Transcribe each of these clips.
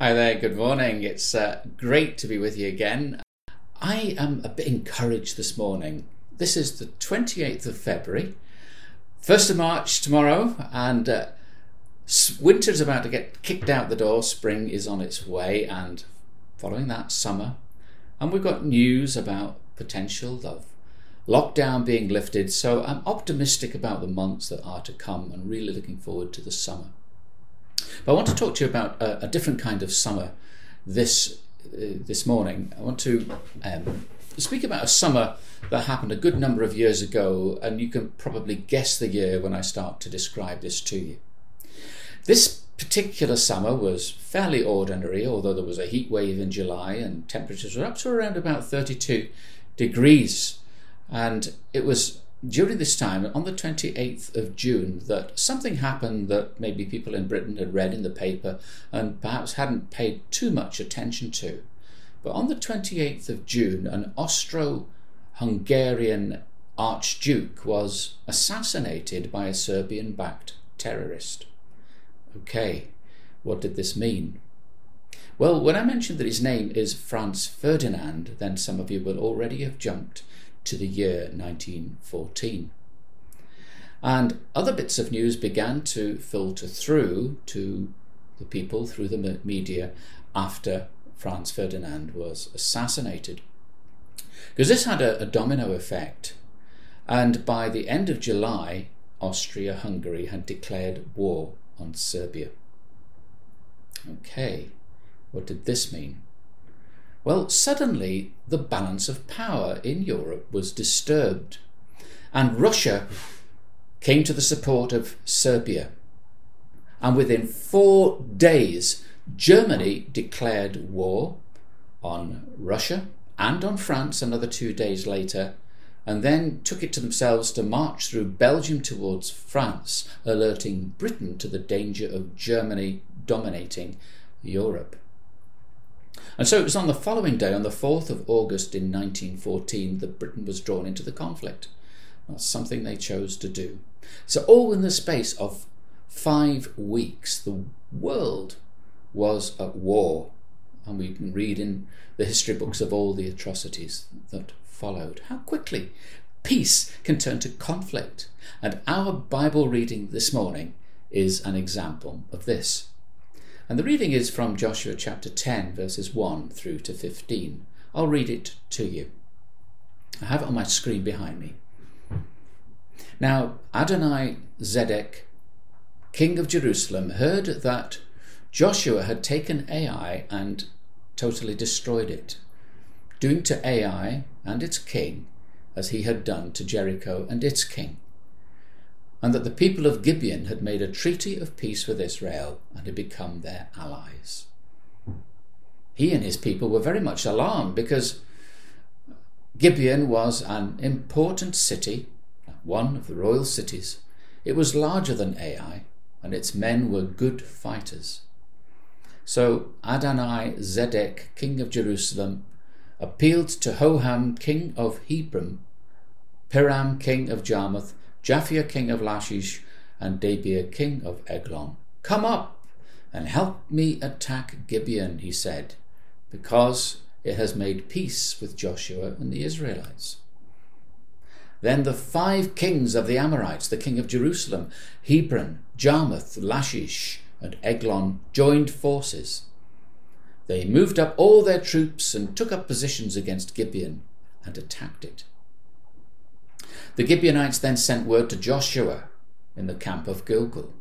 Hi there, good morning. It's uh, great to be with you again. I am a bit encouraged this morning. This is the 28th of February, 1st of March tomorrow, and uh, winter's about to get kicked out the door. Spring is on its way, and following that, summer. And we've got news about potential of lockdown being lifted, so I'm optimistic about the months that are to come and really looking forward to the summer. But I want to talk to you about a, a different kind of summer this uh, this morning. I want to um, speak about a summer that happened a good number of years ago, and you can probably guess the year when I start to describe this to you. This particular summer was fairly ordinary, although there was a heat wave in July and temperatures were up to around about 32 degrees. And it was during this time, on the 28th of June, that something happened that maybe people in Britain had read in the paper and perhaps hadn't paid too much attention to. But on the 28th of June, an Austro Hungarian archduke was assassinated by a Serbian backed terrorist. Okay, what did this mean? Well, when I mentioned that his name is Franz Ferdinand, then some of you will already have jumped to the year 1914. And other bits of news began to filter through to the people through the media after Franz Ferdinand was assassinated. Because this had a, a domino effect. And by the end of July, Austria Hungary had declared war on Serbia. Okay, what did this mean? Well, suddenly the balance of power in Europe was disturbed, and Russia came to the support of Serbia. And within four days, Germany declared war on Russia and on France another two days later, and then took it to themselves to march through Belgium towards France, alerting Britain to the danger of Germany dominating Europe. And so it was on the following day, on the 4th of August in 1914, that Britain was drawn into the conflict. That's something they chose to do. So, all in the space of five weeks, the world was at war. And we can read in the history books of all the atrocities that followed. How quickly peace can turn to conflict. And our Bible reading this morning is an example of this. And the reading is from Joshua chapter 10, verses 1 through to 15. I'll read it to you. I have it on my screen behind me. Now, Adonai Zedek, king of Jerusalem, heard that Joshua had taken Ai and totally destroyed it, doing to Ai and its king as he had done to Jericho and its king and that the people of Gibeon had made a treaty of peace with Israel and had become their allies. He and his people were very much alarmed because Gibeon was an important city, one of the royal cities. It was larger than Ai, and its men were good fighters. So Adonai Zedek, king of Jerusalem, appealed to Hoham, king of Hebron, Piram, king of Jarmuth, Japhia king of Lachish, and Debir king of Eglon. Come up and help me attack Gibeon, he said, because it has made peace with Joshua and the Israelites. Then the five kings of the Amorites, the king of Jerusalem, Hebron, Jarmuth, Lachish, and Eglon, joined forces. They moved up all their troops and took up positions against Gibeon and attacked it. The Gibeonites then sent word to Joshua in the camp of Gilgal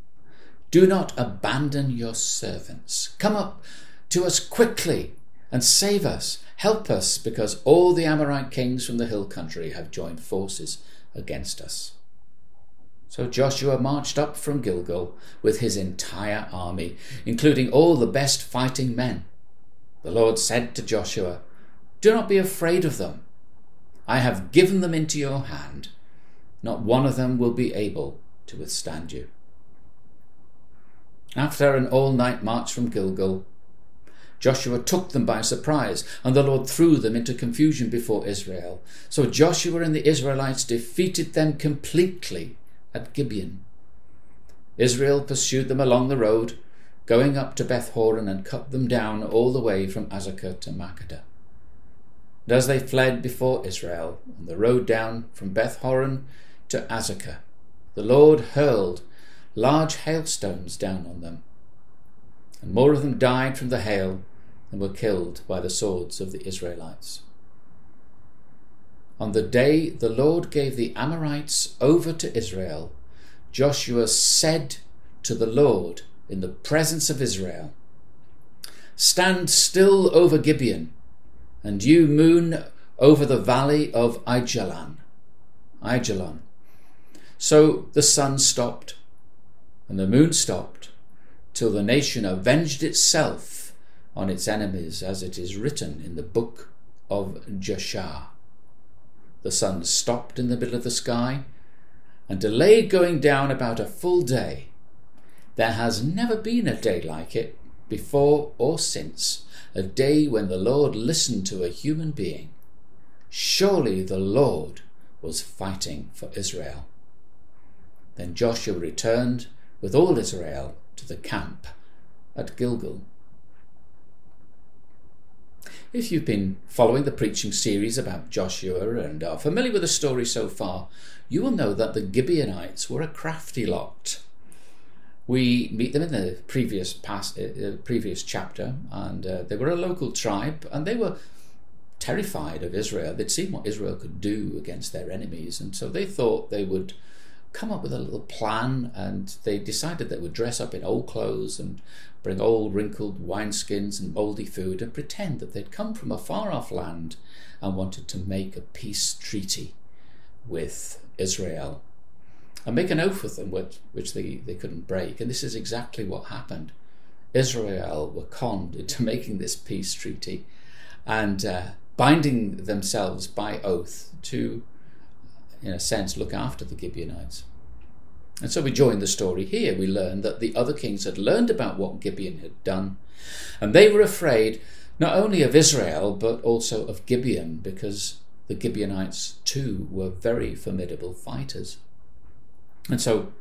Do not abandon your servants. Come up to us quickly and save us. Help us, because all the Amorite kings from the hill country have joined forces against us. So Joshua marched up from Gilgal with his entire army, including all the best fighting men. The Lord said to Joshua, Do not be afraid of them. I have given them into your hand not one of them will be able to withstand you. After an all night march from Gilgal, Joshua took them by surprise, and the Lord threw them into confusion before Israel. So Joshua and the Israelites defeated them completely at Gibeon. Israel pursued them along the road, going up to Beth Horon and cut them down all the way from Azekah to Makkedah. And as they fled before Israel on the road down from Beth Horon to Azekah, the Lord hurled large hailstones down on them, and more of them died from the hail than were killed by the swords of the Israelites. On the day the Lord gave the Amorites over to Israel, Joshua said to the Lord in the presence of Israel, Stand still over Gibeon, and you moon over the valley of Aijalon. Aijalon. So the sun stopped, and the moon stopped, till the nation avenged itself on its enemies, as it is written in the book of Jashar. The sun stopped in the middle of the sky and delayed going down about a full day. There has never been a day like it, before or since, a day when the Lord listened to a human being. Surely the Lord was fighting for Israel. Then Joshua returned with all Israel to the camp at Gilgal. If you've been following the preaching series about Joshua and are familiar with the story so far, you will know that the Gibeonites were a crafty lot. We meet them in the previous past, uh, uh, previous chapter, and uh, they were a local tribe, and they were terrified of Israel. They'd seen what Israel could do against their enemies, and so they thought they would come up with a little plan, and they decided they would dress up in old clothes and bring old wrinkled wineskins and mouldy food and pretend that they'd come from a far off land and wanted to make a peace treaty with Israel and make an oath with them which, which they, they couldn't break. And this is exactly what happened. Israel were conned into making this peace treaty and uh, binding themselves by oath to, in a sense, look after the Gibeonites. And so we join the story here. We learn that the other kings had learned about what Gibeon had done, and they were afraid not only of Israel but also of Gibeon because the Gibeonites too were very formidable fighters. And so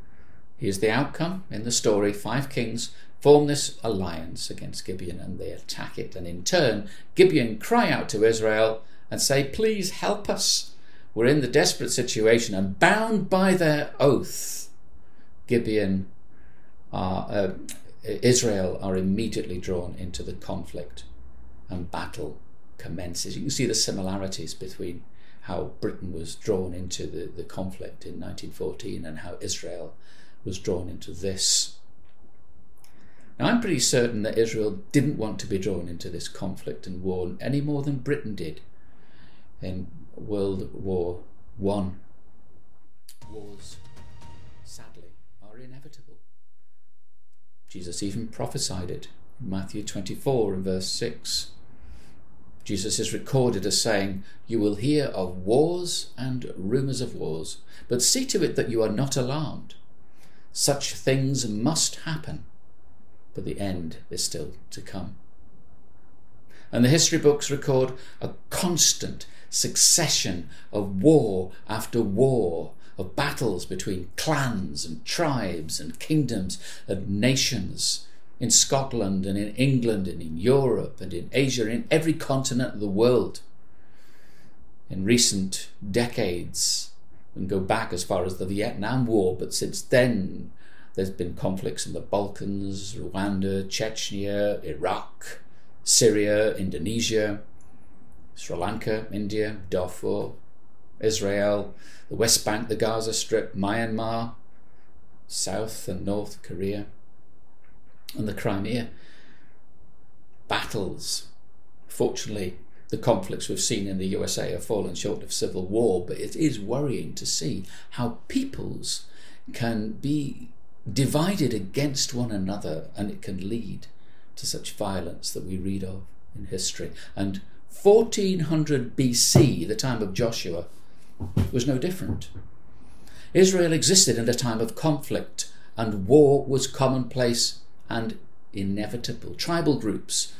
here's the outcome in the story five kings form this alliance against Gibeon and they attack it. And in turn, Gibeon cry out to Israel and say, Please help us. We're in the desperate situation and bound by their oath. Gibeon are, uh, Israel are immediately drawn into the conflict and battle commences. You can see the similarities between how Britain was drawn into the, the conflict in 1914 and how Israel was drawn into this. Now, I'm pretty certain that Israel didn't want to be drawn into this conflict and war any more than Britain did in World War One. Wars, sadly, are inevitable. Jesus even prophesied it in Matthew 24 and verse 6. Jesus is recorded as saying, You will hear of wars and rumours of wars, but see to it that you are not alarmed. Such things must happen, but the end is still to come. And the history books record a constant succession of war after war, of battles between clans and tribes and kingdoms and nations in Scotland and in England and in Europe and in Asia, in every continent of the world. In recent decades, and go back as far as the Vietnam War, but since then there's been conflicts in the Balkans, Rwanda, Chechnya, Iraq, Syria, Indonesia, Sri Lanka, India, Darfur, Israel, the West Bank, the Gaza Strip, Myanmar, South and North Korea and the Crimea. Battles. Fortunately, the conflicts we've seen in the USA have fallen short of civil war, but it is worrying to see how peoples can be divided against one another and it can lead to such violence that we read of in history. And 1400 BC, the time of Joshua, was no different. Israel existed in a time of conflict and war was commonplace and inevitable. Tribal groups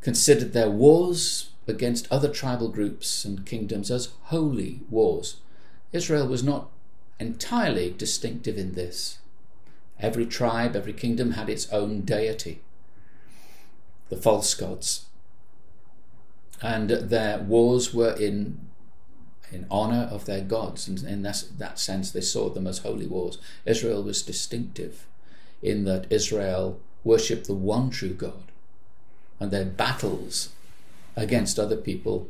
considered their wars against other tribal groups and kingdoms as holy wars. Israel was not entirely distinctive in this. Every tribe, every kingdom had its own deity, the false gods. And their wars were in in honor of their gods, and in that, that sense, they saw them as holy wars. Israel was distinctive in that Israel worshipped the one true God, and their battles against other people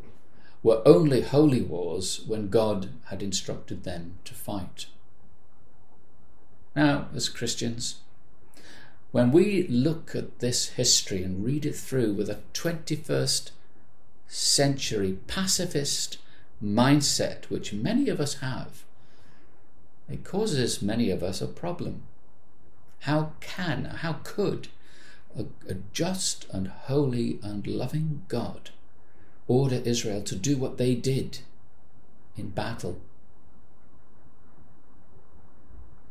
were only holy wars when God had instructed them to fight. Now, as Christians, when we look at this history and read it through with a 21st century pacifist mindset, which many of us have, it causes many of us a problem. How can, how could a, a just and holy and loving God order Israel to do what they did in battle?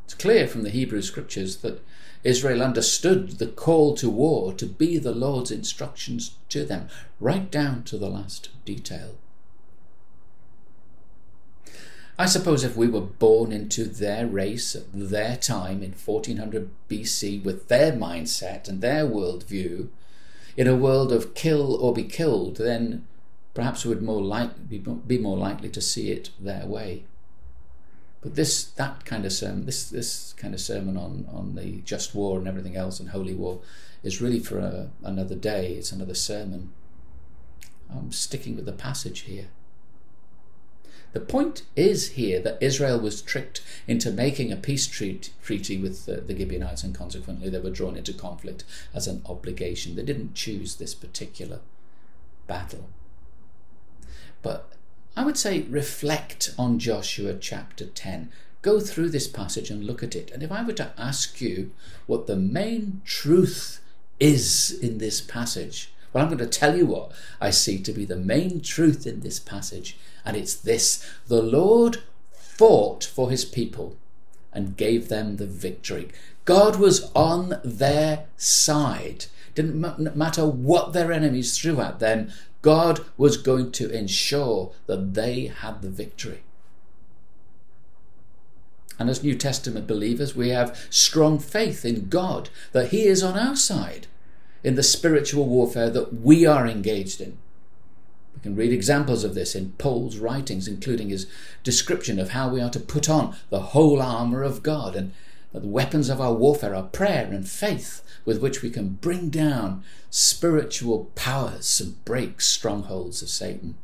It's clear from the Hebrew scriptures that Israel understood the call to war to be the Lord's instructions to them, right down to the last detail. I suppose if we were born into their race at their time in 1400 BC with their mindset and their worldview, in a world of kill or be killed, then perhaps we would more like, be more likely to see it their way. But this that kind of sermon, this this kind of sermon on on the just war and everything else and holy war, is really for a, another day. It's another sermon. I'm sticking with the passage here. The point is here that Israel was tricked into making a peace treaty with the, the Gibeonites, and consequently they were drawn into conflict as an obligation. They didn't choose this particular battle. But I would say reflect on Joshua chapter 10. Go through this passage and look at it. And if I were to ask you what the main truth is in this passage, well, I'm going to tell you what I see to be the main truth in this passage and it's this the Lord fought for his people and gave them the victory. God was on their side. Didn't matter what their enemies threw at them, God was going to ensure that they had the victory. And as New Testament believers, we have strong faith in God that He is on our side in the spiritual warfare that we are engaged in. We can read examples of this in Paul's writings, including his description of how we are to put on the whole armour of God, and that the weapons of our warfare are prayer and faith, with which we can bring down spiritual powers and break strongholds of Satan.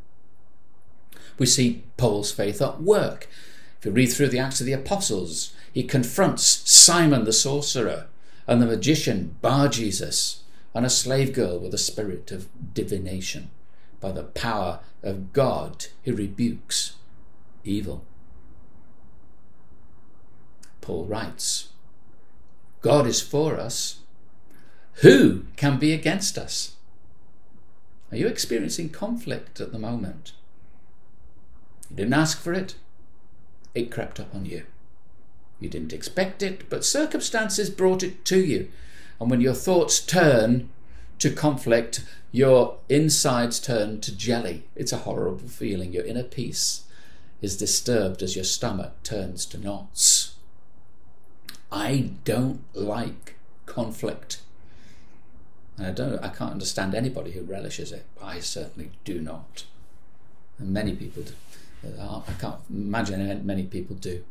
We see Paul's faith at work. If you read through the Acts of the Apostles, he confronts Simon the sorcerer and the magician Bar Jesus and a slave girl with a spirit of divination by the power of God, he rebukes evil. Paul writes, God is for us. Who can be against us? Are you experiencing conflict at the moment? You didn't ask for it, it crept up on you. You didn't expect it, but circumstances brought it to you. And when your thoughts turn to conflict, your insides turn to jelly. It's a horrible feeling. Your inner peace is disturbed as your stomach turns to knots. I don't like conflict. And I don't I can't understand anybody who relishes it. I certainly do not. And many people do. Uh, I can't imagine many people do.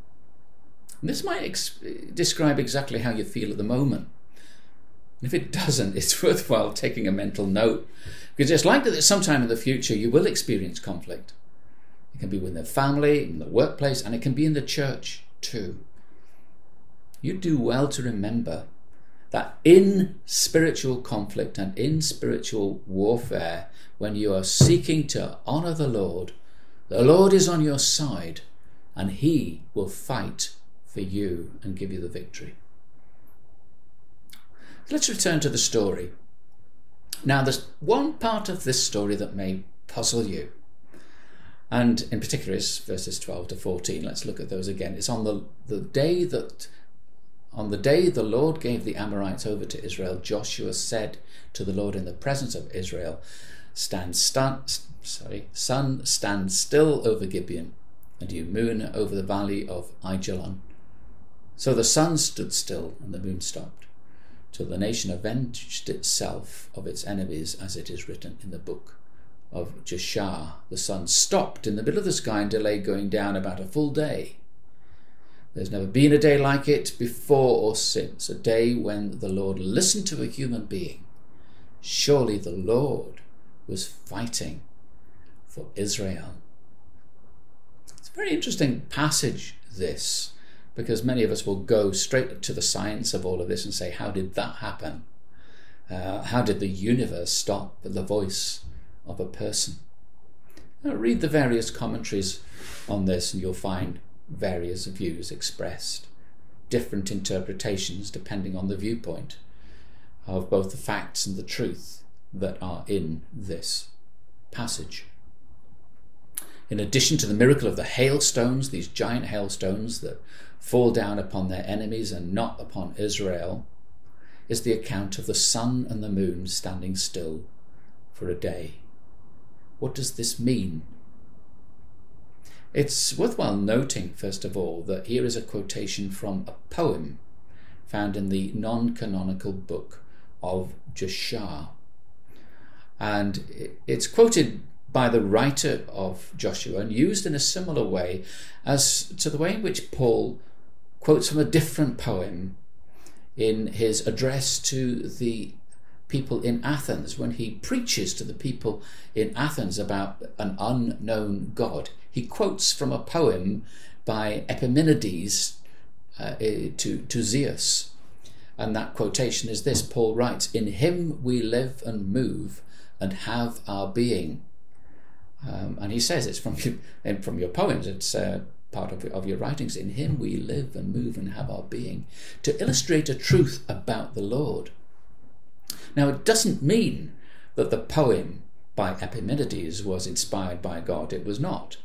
And this might ex- describe exactly how you feel at the moment. If it doesn't, it's worthwhile taking a mental note because it's likely that sometime in the future you will experience conflict. It can be within the family, in the workplace, and it can be in the church too. You do well to remember that in spiritual conflict and in spiritual warfare, when you are seeking to honour the Lord, the Lord is on your side and He will fight for you and give you the victory. Let's return to the story. Now, there's one part of this story that may puzzle you. And in particular, is verses 12 to 14. Let's look at those again. It's on the, the day that on the day the Lord gave the Amorites over to Israel, Joshua said to the Lord in the presence of Israel, Stand, stand sorry, sun, stand still over Gibeon, and you moon over the valley of Ajalon. So the sun stood still and the moon stopped, till the nation avenged itself of its enemies, as it is written in the book of Jashar. The sun stopped in the middle of the sky and delayed going down about a full day. There's never been a day like it before or since, a day when the Lord listened to a human being. Surely the Lord was fighting for Israel. It's a very interesting passage, this because many of us will go straight to the science of all of this and say, how did that happen? Uh, how did the universe stop the voice of a person? Now, read the various commentaries on this, and you'll find various views expressed, different interpretations depending on the viewpoint of both the facts and the truth that are in this passage. In addition to the miracle of the hailstones, these giant hailstones that fall down upon their enemies and not upon Israel, is the account of the sun and the moon standing still for a day. What does this mean? It's worthwhile noting, first of all, that here is a quotation from a poem found in the non canonical book of Jashar. And it's quoted by the writer of Joshua and used in a similar way as to the way in which Paul quotes from a different poem in his address to the people in Athens when he preaches to the people in Athens about an unknown God. He quotes from a poem by Epimenides uh, to, to Zeus. And that quotation is this Paul writes, In him we live and move and have our being. Um, and he says it's from you, from your poems. It's uh, part of, of your writings. In him we live and move and have our being, to illustrate a truth about the Lord. Now, it doesn't mean that the poem by Epimenides was inspired by God. It was not.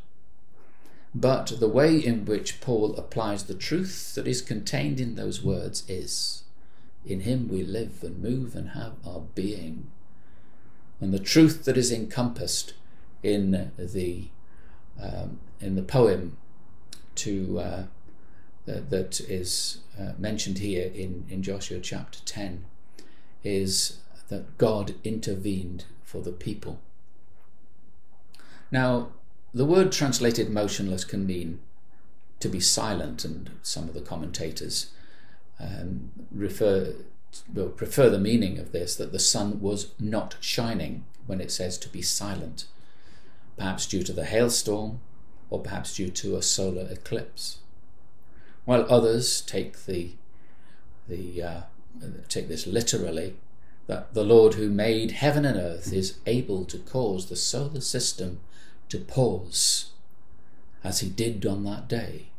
But the way in which Paul applies the truth that is contained in those words is In him we live and move and have our being. And the truth that is encompassed in the um, in the poem to uh, that, that is uh, mentioned here in, in Joshua chapter 10 is that God intervened for the people. Now, the word translated motionless can mean to be silent, and some of the commentators um, refer prefer the meaning of this that the sun was not shining when it says to be silent perhaps due to the hailstorm, or perhaps due to a solar eclipse. While others take the the uh, take this literally, that the Lord who made heaven and earth is able to cause the solar system to pause, as he did on that day.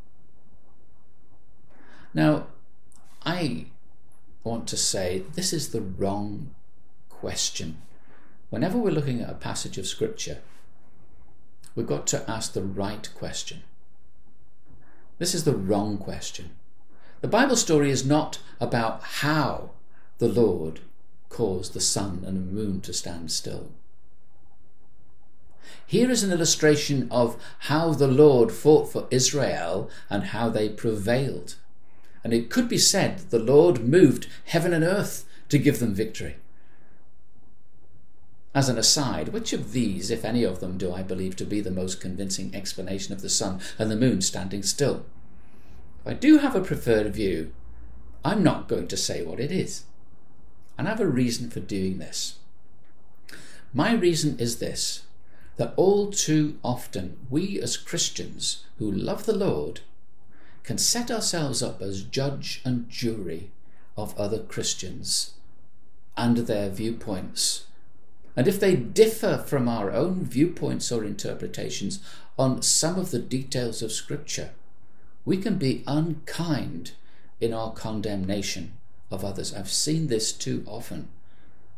Now, I want to say this is the wrong question. Whenever we're looking at a passage of Scripture, we've got to ask the right question. This is the wrong question. The Bible story is not about how the Lord caused the sun and the moon to stand still. Here is an illustration of how the Lord fought for Israel and how they prevailed. And it could be said that the Lord moved heaven and earth to give them victory. As an aside, which of these, if any of them, do I believe to be the most convincing explanation of the sun and the moon standing still? I do have a preferred view, I'm not going to say what it is. And I have a reason for doing this. My reason is this that all too often we as Christians who love the Lord can set ourselves up as judge and jury of other Christians and their viewpoints and if they differ from our own viewpoints or interpretations on some of the details of Scripture, we can be unkind in our condemnation of others. I've seen this too often,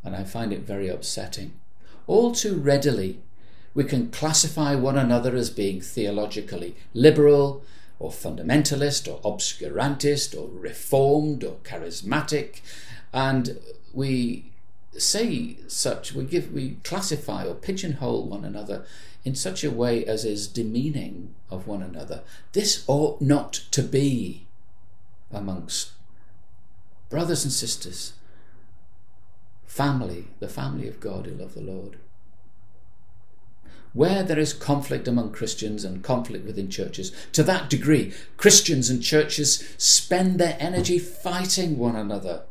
and I find it very upsetting. All too readily, we can classify one another as being theologically liberal, or fundamentalist, or obscurantist, or reformed, or charismatic, and we say such, we give, we classify or pigeonhole one another in such a way as is demeaning of one another. This ought not to be. amongst brothers and sisters, family, the family of God who love the Lord. Where there is conflict among Christians and conflict within churches, to that degree, Christians and churches spend their energy fighting one another.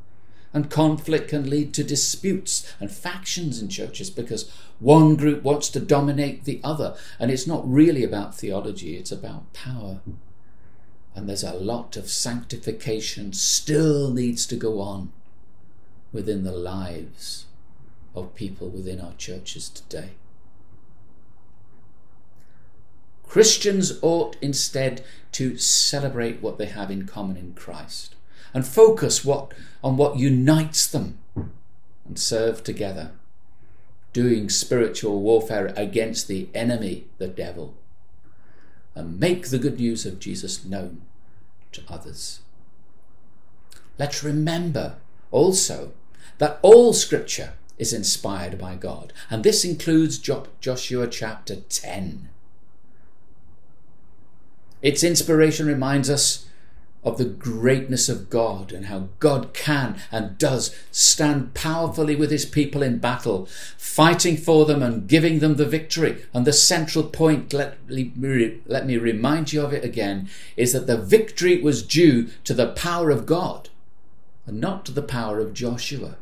And conflict can lead to disputes and factions in churches because one group wants to dominate the other. And it's not really about theology, it's about power. And there's a lot of sanctification still needs to go on within the lives of people within our churches today. Christians ought instead to celebrate what they have in common in Christ and focus what, on what unites them and serve together, doing spiritual warfare against the enemy, the devil and make the good news of Jesus known to others. Let's remember also that all scripture is inspired by God, and this includes Joshua chapter 10. Its inspiration reminds us of the greatness of God and how God can and does stand powerfully with his people in battle, fighting for them and giving them the victory. And the central point, let, let me remind you of it again, is that the victory was due to the power of God and not to the power of Joshua.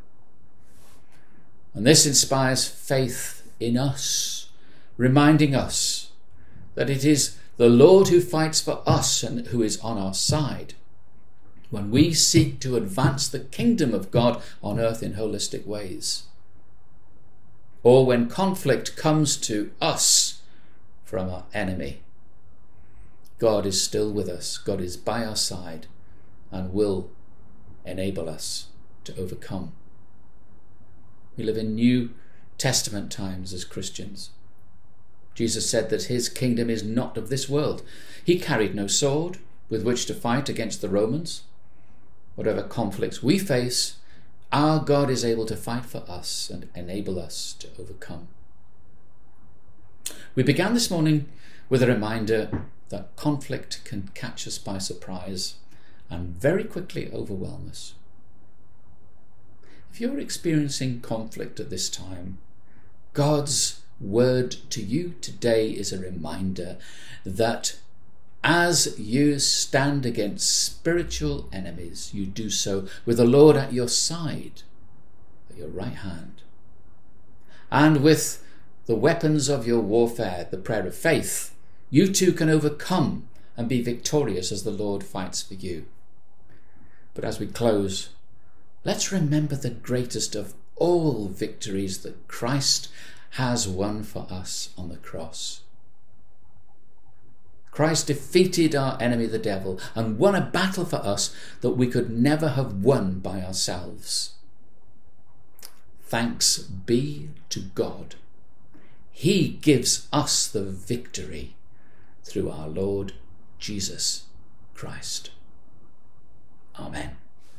And this inspires faith in us, reminding us that it is the Lord who fights for us and who is on our side when we seek to advance the kingdom of God on earth in holistic ways. Or when conflict comes to us from our enemy. God is still with us, God is by our side, and will enable us to overcome. We live in New Testament times as Christians. Jesus said that his kingdom is not of this world. He carried no sword with which to fight against the Romans. Whatever conflicts we face, our God is able to fight for us and enable us to overcome. We began this morning with a reminder that conflict can catch us by surprise and very quickly overwhelm us. If you're experiencing conflict at this time, God's word to you today is a reminder that as you stand against spiritual enemies, you do so with the Lord at your side, at your right hand, and with the weapons of your warfare, the prayer of faith, you too can overcome and be victorious as the Lord fights for you. But as we close, let's remember the greatest of all victories that Christ has won for us on the cross. Christ defeated our enemy, the devil, and won a battle for us that we could never have won by ourselves. Thanks be to God. He gives us the victory through our Lord Jesus Christ. Amen.